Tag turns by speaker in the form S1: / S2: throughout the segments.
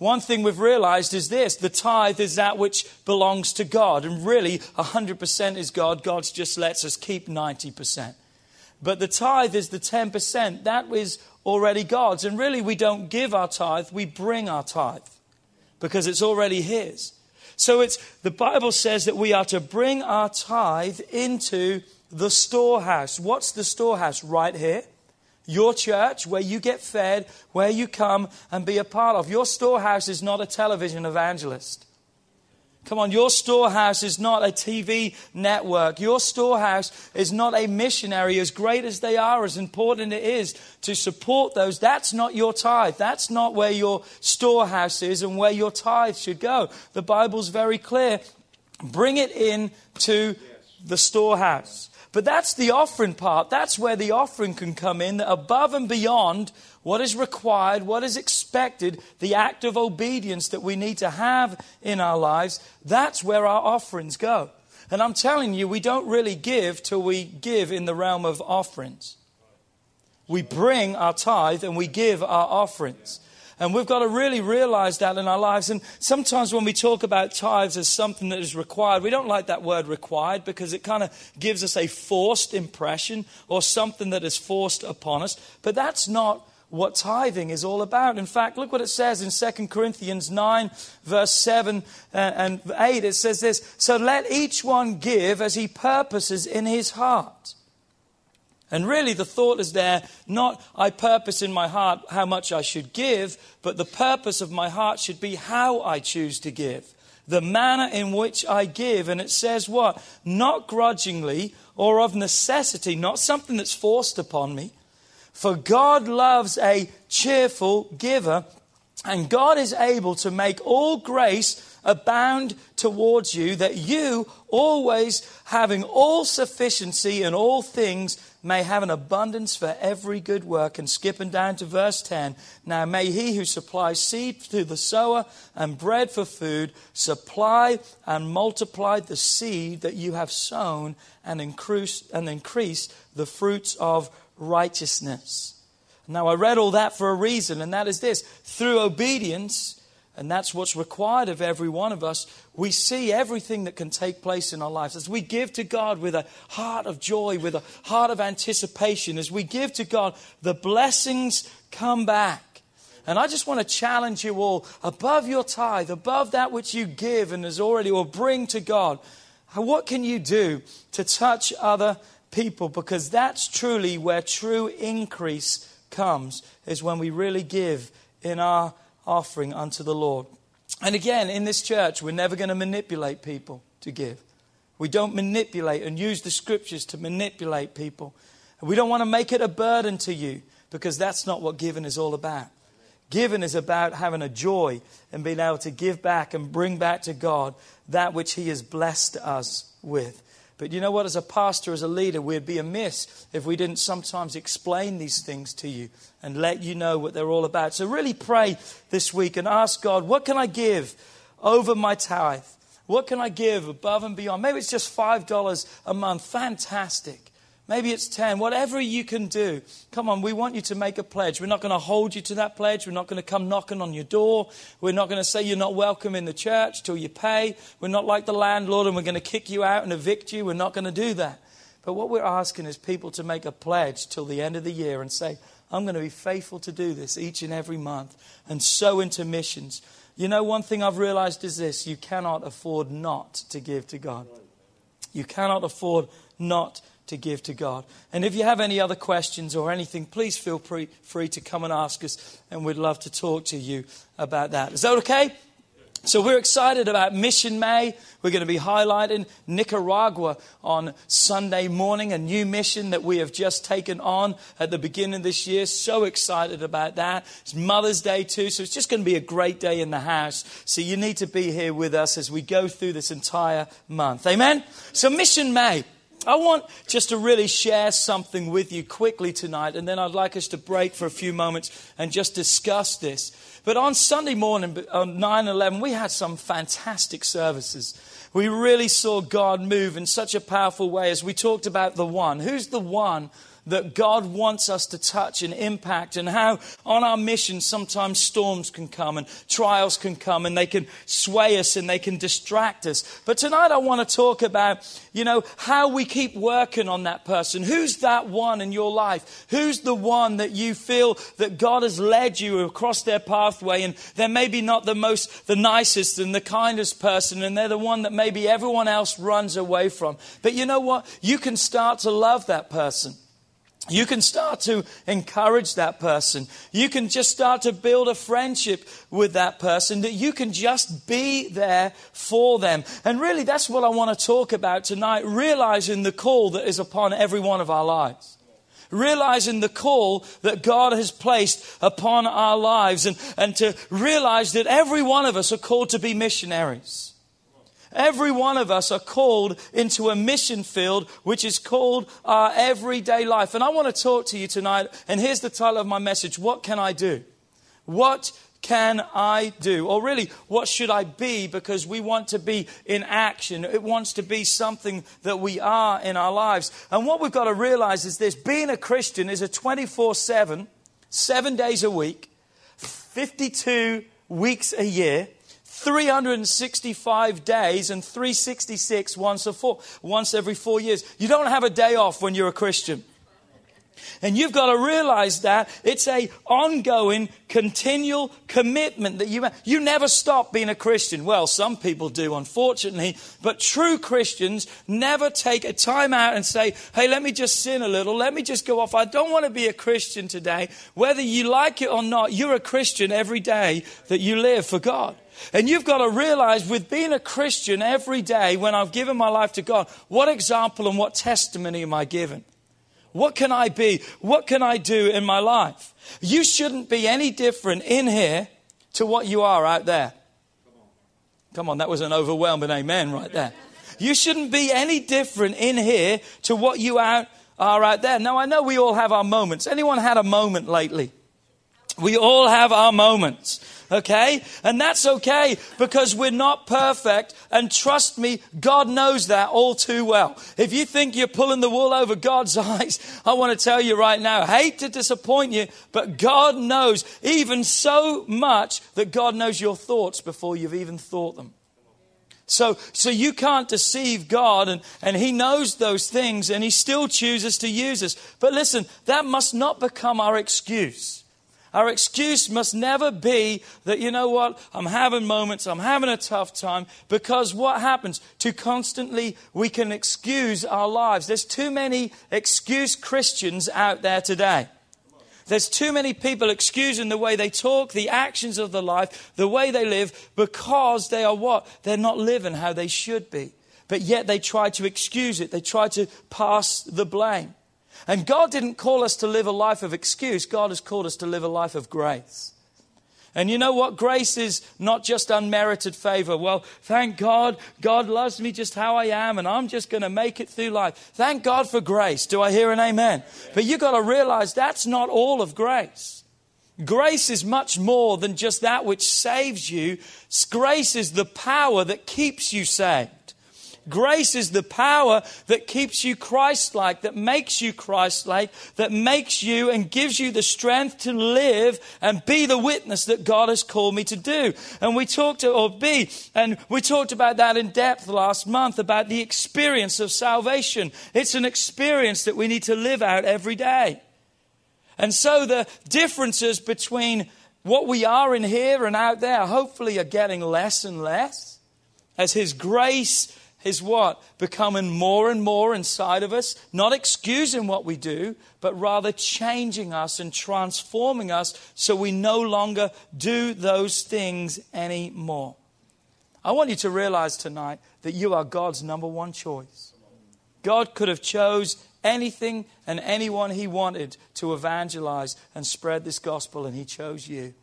S1: One thing we've realized is this the tithe is that which belongs to God. And really, 100% is God. God just lets us keep 90%. But the tithe is the 10%. That is already God's. And really, we don't give our tithe, we bring our tithe because it's already His. So it's, the Bible says that we are to bring our tithe into the storehouse. What's the storehouse? Right here. Your church, where you get fed, where you come and be a part of. Your storehouse is not a television evangelist. Come on, your storehouse is not a TV network. Your storehouse is not a missionary, as great as they are, as important it is to support those. That's not your tithe. That's not where your storehouse is and where your tithe should go. The Bible's very clear. Bring it in to the storehouse. But that's the offering part. That's where the offering can come in, above and beyond what is required, what is expected, the act of obedience that we need to have in our lives, that's where our offerings go. And I'm telling you, we don't really give till we give in the realm of offerings. We bring our tithe and we give our offerings. And we've got to really realize that in our lives. And sometimes when we talk about tithes as something that is required, we don't like that word required because it kind of gives us a forced impression or something that is forced upon us. But that's not what tithing is all about. In fact, look what it says in 2 Corinthians 9, verse 7 uh, and 8. It says this So let each one give as he purposes in his heart. And really, the thought is there not I purpose in my heart how much I should give, but the purpose of my heart should be how I choose to give, the manner in which I give. And it says what? Not grudgingly or of necessity, not something that's forced upon me. For God loves a cheerful giver, and God is able to make all grace abound towards you, that you, always having all sufficiency in all things, may have an abundance for every good work. And skipping down to verse 10, now may he who supplies seed to the sower and bread for food supply and multiply the seed that you have sown and increase, and increase the fruits of righteousness. Now, I read all that for a reason, and that is this through obedience, and that's what's required of every one of us, we see everything that can take place in our lives. As we give to God with a heart of joy, with a heart of anticipation, as we give to God, the blessings come back. And I just want to challenge you all above your tithe, above that which you give and is already or bring to God. What can you do to touch other people? Because that's truly where true increase comes, is when we really give in our offering unto the Lord. And again, in this church, we're never going to manipulate people to give. We don't manipulate and use the scriptures to manipulate people. We don't want to make it a burden to you because that's not what giving is all about. Giving is about having a joy and being able to give back and bring back to God that which He has blessed us with. But you know what? As a pastor, as a leader, we'd be amiss if we didn't sometimes explain these things to you and let you know what they're all about. So really pray this week and ask God, what can I give over my tithe? What can I give above and beyond? Maybe it's just $5 a month. Fantastic. Maybe it's 10, whatever you can do. Come on, we want you to make a pledge. We're not going to hold you to that pledge. We're not going to come knocking on your door. We're not going to say you're not welcome in the church till you pay. We're not like the landlord and we're going to kick you out and evict you. We're not going to do that. But what we're asking is people to make a pledge till the end of the year and say, I'm going to be faithful to do this each and every month and sow into missions. You know, one thing I've realized is this you cannot afford not to give to God. You cannot afford not to give to God. And if you have any other questions or anything, please feel free, free to come and ask us, and we'd love to talk to you about that. Is that okay? So we're excited about Mission May. We're going to be highlighting Nicaragua on Sunday morning, a new mission that we have just taken on at the beginning of this year. So excited about that. It's Mother's Day too, so it's just going to be a great day in the house. So you need to be here with us as we go through this entire month. Amen? So Mission May. I want just to really share something with you quickly tonight, and then I'd like us to break for a few moments and just discuss this. But on Sunday morning, on 9 11, we had some fantastic services. We really saw God move in such a powerful way as we talked about the one. Who's the one that God wants us to touch and impact, and how on our mission sometimes storms can come and trials can come and they can sway us and they can distract us. But tonight I want to talk about, you know, how we keep working on that person. Who's that one in your life? Who's the one that you feel that God has led you across their pathway and they're maybe not the most, the nicest and the kindest person and they're the one that maybe everyone else runs away from. But you know what? You can start to love that person. You can start to encourage that person. You can just start to build a friendship with that person that you can just be there for them. And really, that's what I want to talk about tonight, realizing the call that is upon every one of our lives. Realizing the call that God has placed upon our lives and, and to realize that every one of us are called to be missionaries. Every one of us are called into a mission field, which is called our everyday life. And I want to talk to you tonight. And here's the title of my message What can I do? What can I do? Or really, what should I be? Because we want to be in action. It wants to be something that we are in our lives. And what we've got to realize is this being a Christian is a 24 7, seven days a week, 52 weeks a year 365 days and 366 once, a four, once every four years. You don't have a day off when you're a Christian. And you've got to realize that it's a ongoing, continual commitment that you you never stop being a Christian. Well, some people do, unfortunately, but true Christians never take a time out and say, "Hey, let me just sin a little. Let me just go off. I don't want to be a Christian today." Whether you like it or not, you're a Christian every day that you live for God. And you've got to realize with being a Christian every day, when I've given my life to God, what example and what testimony am I given? What can I be? What can I do in my life? You shouldn't be any different in here to what you are out there. Come on, that was an overwhelming amen right there. You shouldn't be any different in here to what you out, are out there. Now, I know we all have our moments. Anyone had a moment lately? We all have our moments okay? And that's okay because we're not perfect. And trust me, God knows that all too well. If you think you're pulling the wool over God's eyes, I want to tell you right now, hate to disappoint you, but God knows even so much that God knows your thoughts before you've even thought them. So, so you can't deceive God, and, and He knows those things, and He still chooses to use us. But listen, that must not become our excuse. Our excuse must never be that, you know what, I'm having moments, I'm having a tough time, because what happens? Too constantly we can excuse our lives. There's too many excuse Christians out there today. There's too many people excusing the way they talk, the actions of the life, the way they live, because they are what? They're not living how they should be. But yet they try to excuse it, they try to pass the blame. And God didn't call us to live a life of excuse, God has called us to live a life of grace. And you know what? Grace is not just unmerited favor. Well, thank God, God loves me just how I am, and I'm just going to make it through life. Thank God for grace. Do I hear an amen? But you've got to realize that's not all of grace. Grace is much more than just that which saves you. Grace is the power that keeps you saved. Grace is the power that keeps you Christ like, that makes you Christ like, that makes you and gives you the strength to live and be the witness that God has called me to do. And we talked, or be, and we talked about that in depth last month about the experience of salvation. It's an experience that we need to live out every day. And so the differences between what we are in here and out there hopefully are getting less and less as His grace is what? Becoming more and more inside of us, not excusing what we do, but rather changing us and transforming us so we no longer do those things anymore. I want you to realize tonight that you are God's number one choice. God could have chose anything and anyone he wanted to evangelize and spread this gospel and he chose you.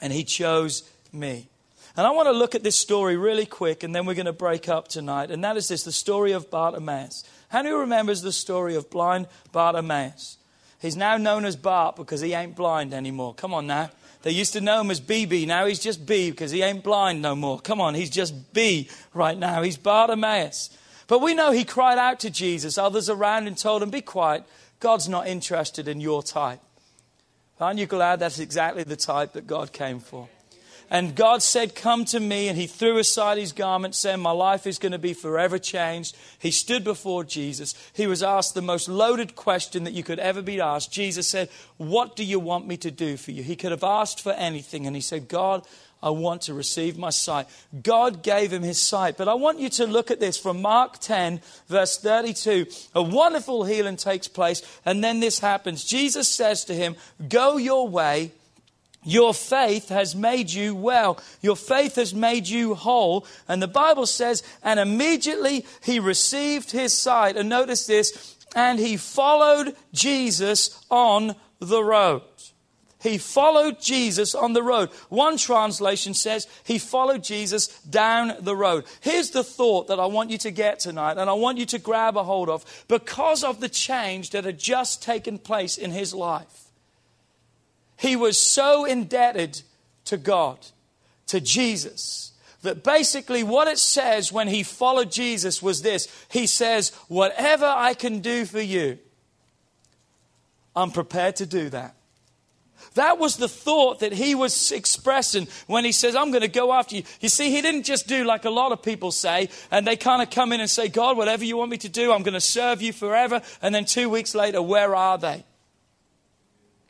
S1: And he chose me. And I want to look at this story really quick, and then we're going to break up tonight. And that is this the story of Bartimaeus. How many remembers the story of blind Bartimaeus? He's now known as Bart because he ain't blind anymore. Come on now. They used to know him as BB. Now he's just B because he ain't blind no more. Come on, he's just B right now. He's Bartimaeus. But we know he cried out to Jesus. Others around and told him, Be quiet. God's not interested in your type. Aren't you glad that's exactly the type that God came for? And God said, Come to me. And he threw aside his garment, saying, My life is going to be forever changed. He stood before Jesus. He was asked the most loaded question that you could ever be asked. Jesus said, What do you want me to do for you? He could have asked for anything. And he said, God, I want to receive my sight. God gave him his sight. But I want you to look at this from Mark 10, verse 32. A wonderful healing takes place, and then this happens. Jesus says to him, Go your way. Your faith has made you well. Your faith has made you whole. And the Bible says, and immediately he received his sight. And notice this, and he followed Jesus on the road. He followed Jesus on the road. One translation says he followed Jesus down the road. Here's the thought that I want you to get tonight, and I want you to grab a hold of because of the change that had just taken place in his life. He was so indebted to God, to Jesus, that basically what it says when he followed Jesus was this He says, Whatever I can do for you, I'm prepared to do that. That was the thought that he was expressing when he says, I'm going to go after you. You see, he didn't just do like a lot of people say, and they kind of come in and say, God, whatever you want me to do, I'm going to serve you forever. And then two weeks later, where are they?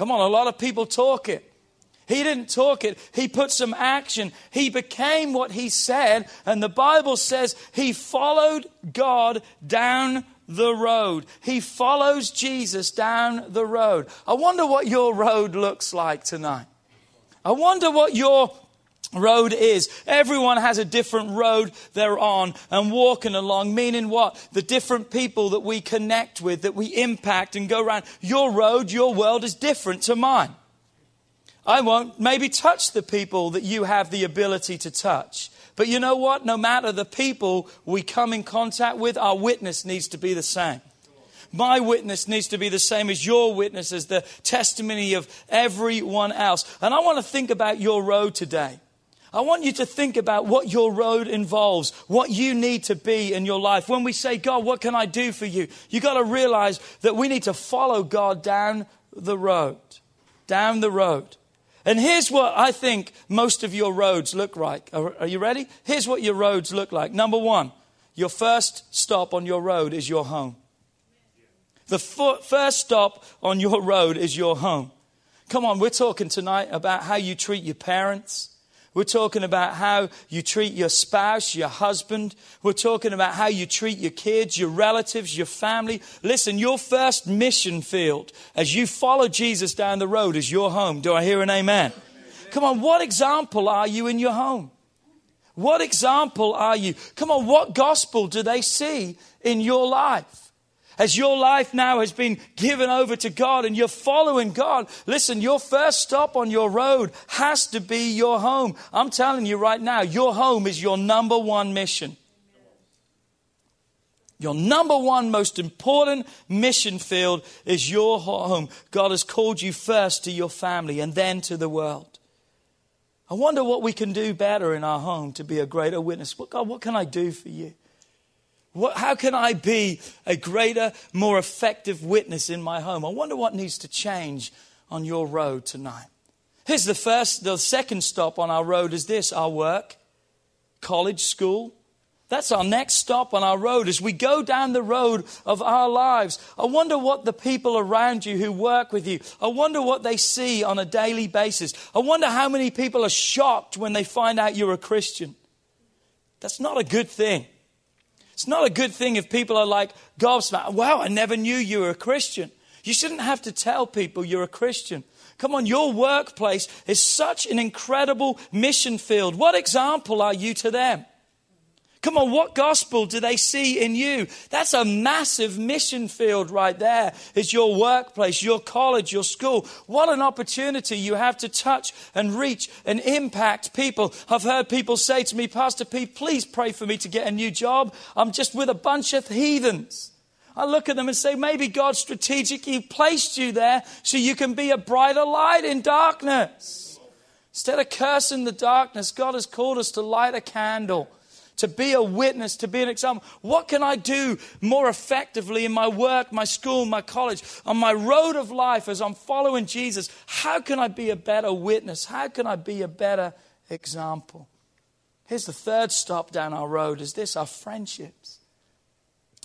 S1: Come on, a lot of people talk it. He didn't talk it, he put some action. He became what he said, and the Bible says he followed God down the road. He follows Jesus down the road. I wonder what your road looks like tonight. I wonder what your road is. Everyone has a different road they're on and walking along, meaning what? The different people that we connect with, that we impact and go around. Your road, your world is different to mine. I won't maybe touch the people that you have the ability to touch. But you know what? No matter the people we come in contact with, our witness needs to be the same. My witness needs to be the same as your witness, as the testimony of everyone else. And I want to think about your road today. I want you to think about what your road involves, what you need to be in your life. When we say, God, what can I do for you? You've got to realize that we need to follow God down the road. Down the road. And here's what I think most of your roads look like. Are, are you ready? Here's what your roads look like. Number one, your first stop on your road is your home. The f- first stop on your road is your home. Come on, we're talking tonight about how you treat your parents we're talking about how you treat your spouse, your husband. We're talking about how you treat your kids, your relatives, your family. Listen, your first mission field as you follow Jesus down the road is your home. Do I hear an amen? amen. Come on, what example are you in your home? What example are you? Come on, what gospel do they see in your life? As your life now has been given over to God and you're following God, listen, your first stop on your road has to be your home. I'm telling you right now, your home is your number one mission. Your number one most important mission field is your home. God has called you first to your family and then to the world. I wonder what we can do better in our home to be a greater witness. God, what can I do for you? What, how can I be a greater, more effective witness in my home? I wonder what needs to change on your road tonight. Here's the first, the second stop on our road is this our work, college, school. That's our next stop on our road as we go down the road of our lives. I wonder what the people around you who work with you, I wonder what they see on a daily basis. I wonder how many people are shocked when they find out you're a Christian. That's not a good thing. It's not a good thing if people are like gobsmacked. Wow, I never knew you were a Christian. You shouldn't have to tell people you're a Christian. Come on, your workplace is such an incredible mission field. What example are you to them? Come on, what gospel do they see in you? That's a massive mission field right there. It's your workplace, your college, your school. What an opportunity you have to touch and reach and impact people. I've heard people say to me, Pastor Pete, please pray for me to get a new job. I'm just with a bunch of heathens. I look at them and say, maybe God strategically placed you there so you can be a brighter light in darkness. Instead of cursing the darkness, God has called us to light a candle to be a witness, to be an example. What can I do more effectively in my work, my school, my college, on my road of life as I'm following Jesus? How can I be a better witness? How can I be a better example? Here's the third stop down our road is this our friendships.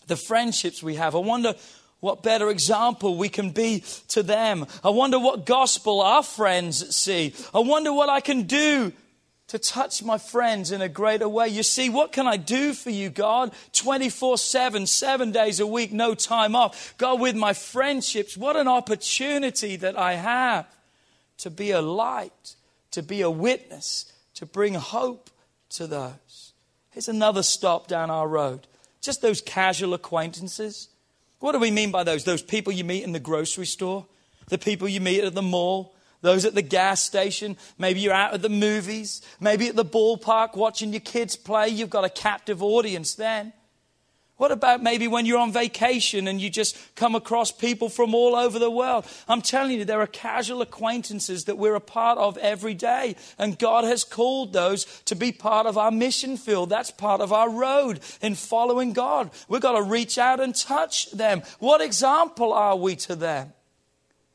S1: The friendships we have. I wonder what better example we can be to them. I wonder what gospel our friends see. I wonder what I can do to touch my friends in a greater way. You see, what can I do for you, God? 24 7, seven days a week, no time off. God, with my friendships, what an opportunity that I have to be a light, to be a witness, to bring hope to those. Here's another stop down our road. Just those casual acquaintances. What do we mean by those? Those people you meet in the grocery store, the people you meet at the mall, those at the gas station, maybe you're out at the movies, maybe at the ballpark watching your kids play. You've got a captive audience then. What about maybe when you're on vacation and you just come across people from all over the world? I'm telling you, there are casual acquaintances that we're a part of every day. And God has called those to be part of our mission field. That's part of our road in following God. We've got to reach out and touch them. What example are we to them?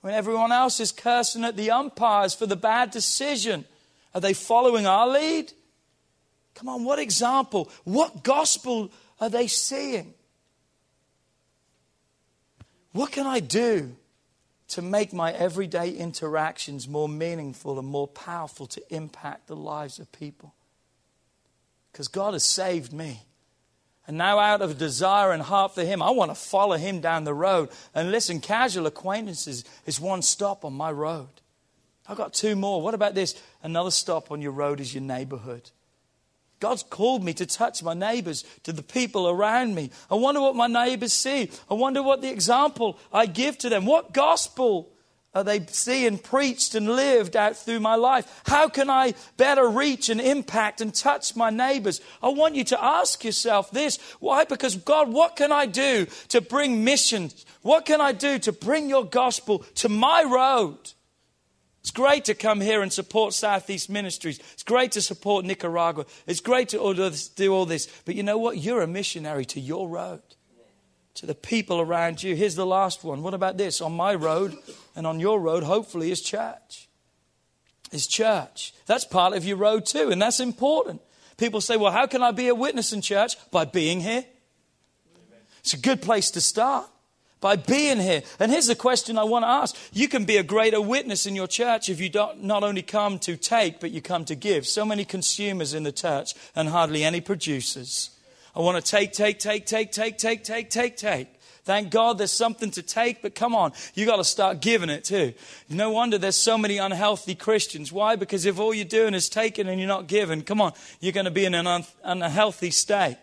S1: When everyone else is cursing at the umpires for the bad decision, are they following our lead? Come on, what example, what gospel are they seeing? What can I do to make my everyday interactions more meaningful and more powerful to impact the lives of people? Because God has saved me. And now, out of desire and heart for Him, I want to follow Him down the road. And listen, casual acquaintances is one stop on my road. I've got two more. What about this? Another stop on your road is your neighborhood. God's called me to touch my neighbors, to the people around me. I wonder what my neighbors see. I wonder what the example I give to them. What gospel are they and preached and lived out through my life? How can I better reach and impact and touch my neighbors? I want you to ask yourself this. Why? Because God, what can I do to bring missions? What can I do to bring your gospel to my road? It's great to come here and support Southeast Ministries. It's great to support Nicaragua. It's great to do all this. But you know what? You're a missionary to your road to the people around you. Here's the last one. What about this? On my road and on your road, hopefully, is church. Is church. That's part of your road too, and that's important. People say, well, how can I be a witness in church? By being here. It's a good place to start. By being here. And here's the question I want to ask. You can be a greater witness in your church if you don't not only come to take, but you come to give. So many consumers in the church and hardly any producers. I want to take, take, take, take, take, take, take, take, take. Thank God there's something to take, but come on, you got to start giving it too. No wonder there's so many unhealthy Christians. Why? Because if all you're doing is taking and you're not giving, come on, you're going to be in an un- unhealthy state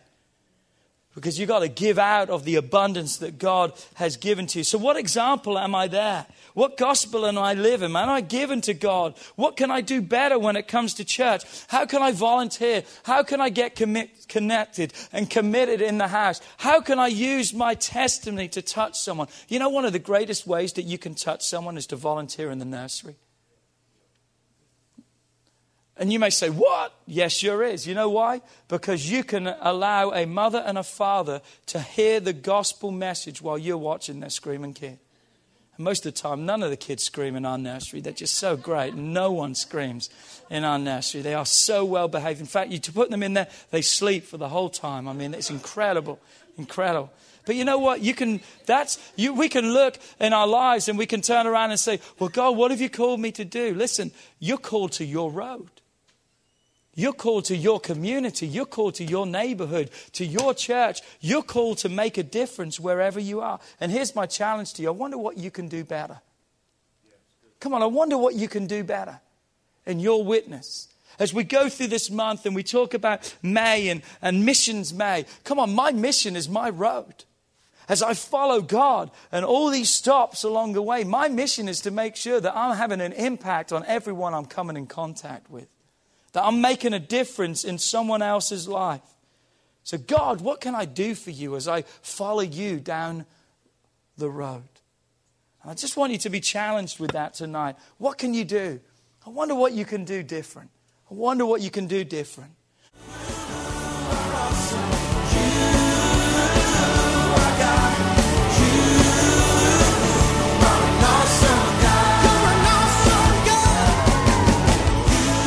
S1: because you've got to give out of the abundance that God has given to you. So, what example am I there? What gospel am I living? Am I given to God? What can I do better when it comes to church? How can I volunteer? How can I get connected and committed in the house? How can I use my testimony to touch someone? You know, one of the greatest ways that you can touch someone is to volunteer in the nursery. And you may say, What? Yes, sure is. You know why? Because you can allow a mother and a father to hear the gospel message while you're watching their screaming kid. And most of the time, none of the kids scream in our nursery. They're just so great. No one screams in our nursery. They are so well behaved. In fact, you to put them in there, they sleep for the whole time. I mean, it's incredible. Incredible. But you know what? You can, that's, you, we can look in our lives and we can turn around and say, Well, God, what have you called me to do? Listen, you're called to your road. You're called to your community. You're called to your neighborhood, to your church. You're called to make a difference wherever you are. And here's my challenge to you I wonder what you can do better. Come on, I wonder what you can do better in your witness. As we go through this month and we talk about May and, and Missions May, come on, my mission is my road. As I follow God and all these stops along the way, my mission is to make sure that I'm having an impact on everyone I'm coming in contact with, that I'm making a difference in someone else's life. So, God, what can I do for you as I follow you down the road? And I just want you to be challenged with that tonight. What can you do? I wonder what you can do different. I wonder what you can do different.